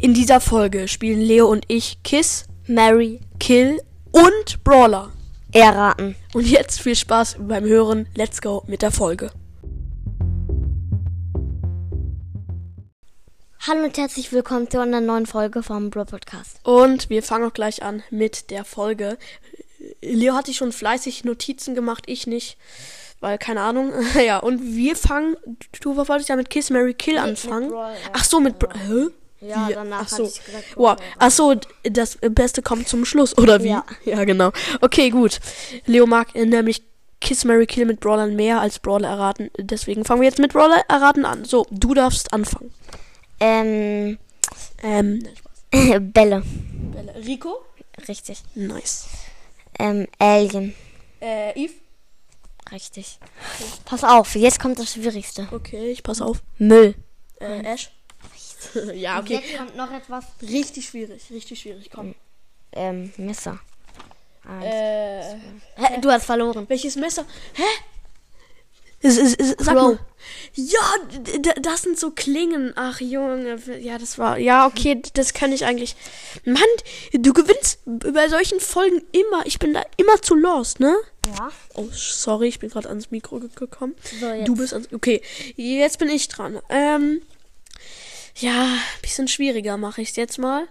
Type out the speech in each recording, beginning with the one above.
In dieser Folge spielen Leo und ich Kiss, Mary, Kill und Brawler. Erraten. Und jetzt viel Spaß beim Hören. Let's go mit der Folge. Hallo und herzlich willkommen zu einer neuen Folge vom Bro Podcast. Und wir fangen auch gleich an mit der Folge. Leo hatte schon fleißig Notizen gemacht, ich nicht. Weil, keine Ahnung. ja, und wir fangen. Du wolltest ja mit Kiss Mary Kill anfangen. Ach so, mit. Bra Hä? Ja, Wie? danach Ach so. ich gesagt, Wow. Ach so, das Beste kommt zum Schluss, oder wie? Ja. ja, genau. Okay, gut. Leo mag nämlich Kiss Mary Kill mit Brawlern mehr als Brawler erraten. Deswegen fangen wir jetzt mit Brawler erraten an. So, du darfst anfangen. Ähm, Ähm. Bälle. Bella. Rico? Richtig. Nice. Ähm, Alien. Äh, Eve? Richtig. Pass auf, jetzt kommt das Schwierigste. Okay, ich pass auf. Müll. Äh, Ash? ja, okay. Jetzt kommt noch etwas. Richtig schwierig, richtig schwierig. Komm. Ähm, Messer. Eins. Äh, Hä, du hast verloren. welches Messer? Hä? Sag mal. Ja, das sind so Klingen. Ach, Junge. Ja, das war. Ja, okay, das kann ich eigentlich. Mann, du gewinnst bei solchen Folgen immer. Ich bin da immer zu lost, ne? Ja. Oh, sorry, ich bin gerade ans Mikro ge- gekommen. So. Du bist ans. Okay, jetzt bin ich dran. Ähm. Ja, bisschen schwieriger mache ich es jetzt mal.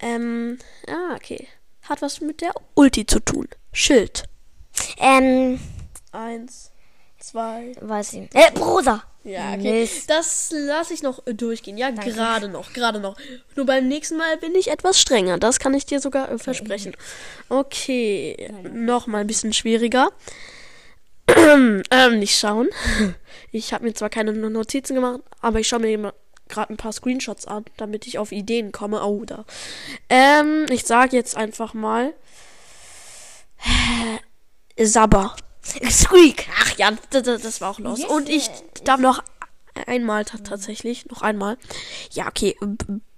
Ähm. Ah, okay. Hat was mit der Ulti zu tun. Schild. Ähm, Eins, zwei. weiß ich. Äh, Bruder. Ja, okay. Mist. Das lasse ich noch äh, durchgehen. Ja, gerade noch, gerade noch. Nur beim nächsten Mal bin ich etwas strenger. Das kann ich dir sogar äh, versprechen. Okay, noch mal ein bisschen schwieriger. ähm, nicht schauen. Ich habe mir zwar keine Notizen gemacht, aber ich schaue mir gerade ein paar Screenshots an, damit ich auf Ideen komme. Oh, da. Ähm, ich sage jetzt einfach mal Sabber. Squeak. Ach ja, das, war auch los. Yes, Und ich darf noch einmal ta- tatsächlich, noch einmal. Ja, okay,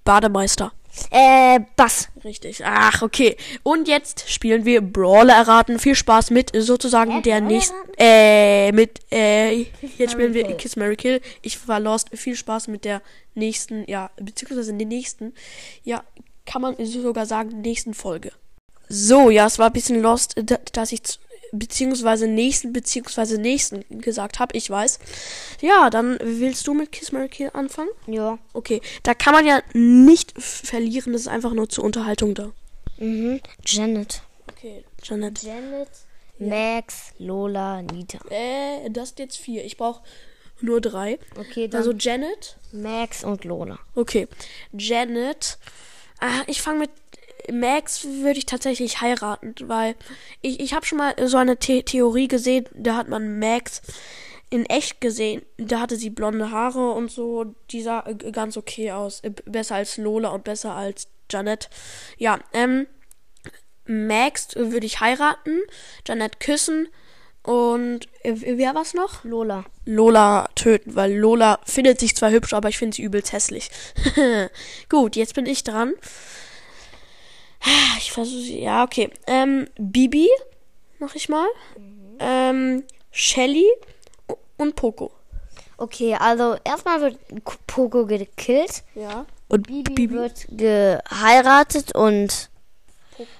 Bademeister. Äh, Bass. Richtig. Ach, okay. Und jetzt spielen wir Brawler erraten. Viel Spaß mit sozusagen Äh, der nächsten. Äh, mit, äh, jetzt spielen Mary wir Kill. Kiss Mary Kill. Ich war lost. Viel Spaß mit der nächsten, ja, beziehungsweise den nächsten, ja, kann man sogar sagen, nächsten Folge. So, ja, es war ein bisschen lost, da- dass ich beziehungsweise nächsten beziehungsweise nächsten gesagt habe. Ich weiß. Ja, dann willst du mit Kiss Mary Kill anfangen? Ja. Okay, da kann man ja nicht verlieren, das ist einfach nur zur Unterhaltung da. Mhm. Janet. Okay, Janet. Janet. Max, Lola, Nita. Äh, das sind jetzt vier. Ich brauche nur drei. Okay, dann Also Janet. Max und Lola. Okay, Janet. Ah, ich fange mit Max würde ich tatsächlich heiraten, weil ich, ich habe schon mal so eine The Theorie gesehen, da hat man Max in echt gesehen. Da hatte sie blonde Haare und so, die sah äh, ganz okay aus. Äh, Besser als Lola und besser als Janet. Ja, ähm, Max würde ich heiraten, Janet küssen und äh, wer war's noch? Lola. Lola töten, weil Lola findet sich zwar hübsch, aber ich finde sie übelst hässlich. Gut, jetzt bin ich dran. Ich versuche, ja, okay. Ähm, Bibi mach ich mal. Ähm, Shelly und Poco. Okay, also erstmal wird Poco gekillt. Ja. Und Bibi, wird geheiratet und,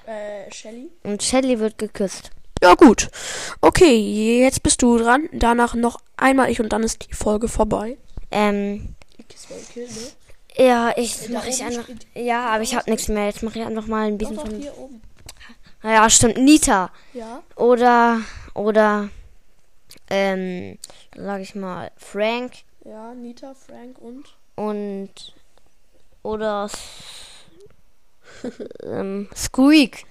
äh, Shelly? und Shelly wird geküsst. Ja, gut. Okay, jetzt bist du dran. Danach noch einmal ich und dann ist die Folge vorbei. Ähm, ja, ich mache ich einfach. Ja, aber ich habe nichts mehr. Jetzt mache ich einfach mal ein bisschen von. hier oben. Naja, stimmt. Nita. Ja. Oder, oder, ähm, sag ich mal, Frank Ja, Nita, Frank und. und, oder, S- ähm, Squeak.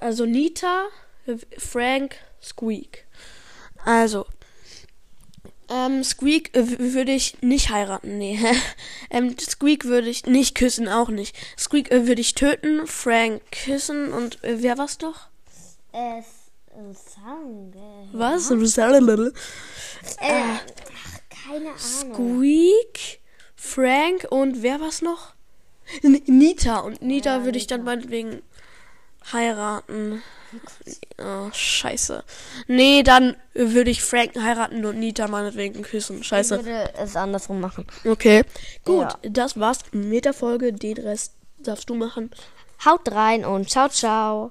Also Nita, Frank, Squeak. Also. Ähm, Squeak äh, würde ich nicht heiraten, nee. ähm, Squeak würde ich nicht küssen, auch nicht. Squeak äh, würde ich töten, Frank küssen und äh, wer war's noch? Sang, Was? äh, keine Ahnung. Squeak, Frank und wer war's noch? N Nita. Und Nita würde ich dann meinetwegen Heiraten. Oh, scheiße. Nee, dann würde ich Frank heiraten und Nita meinetwegen küssen. Scheiße. Ich würde es andersrum machen. Okay. Gut, ja. das war's mit der Folge. Den Rest darfst du machen. Haut rein und ciao, ciao.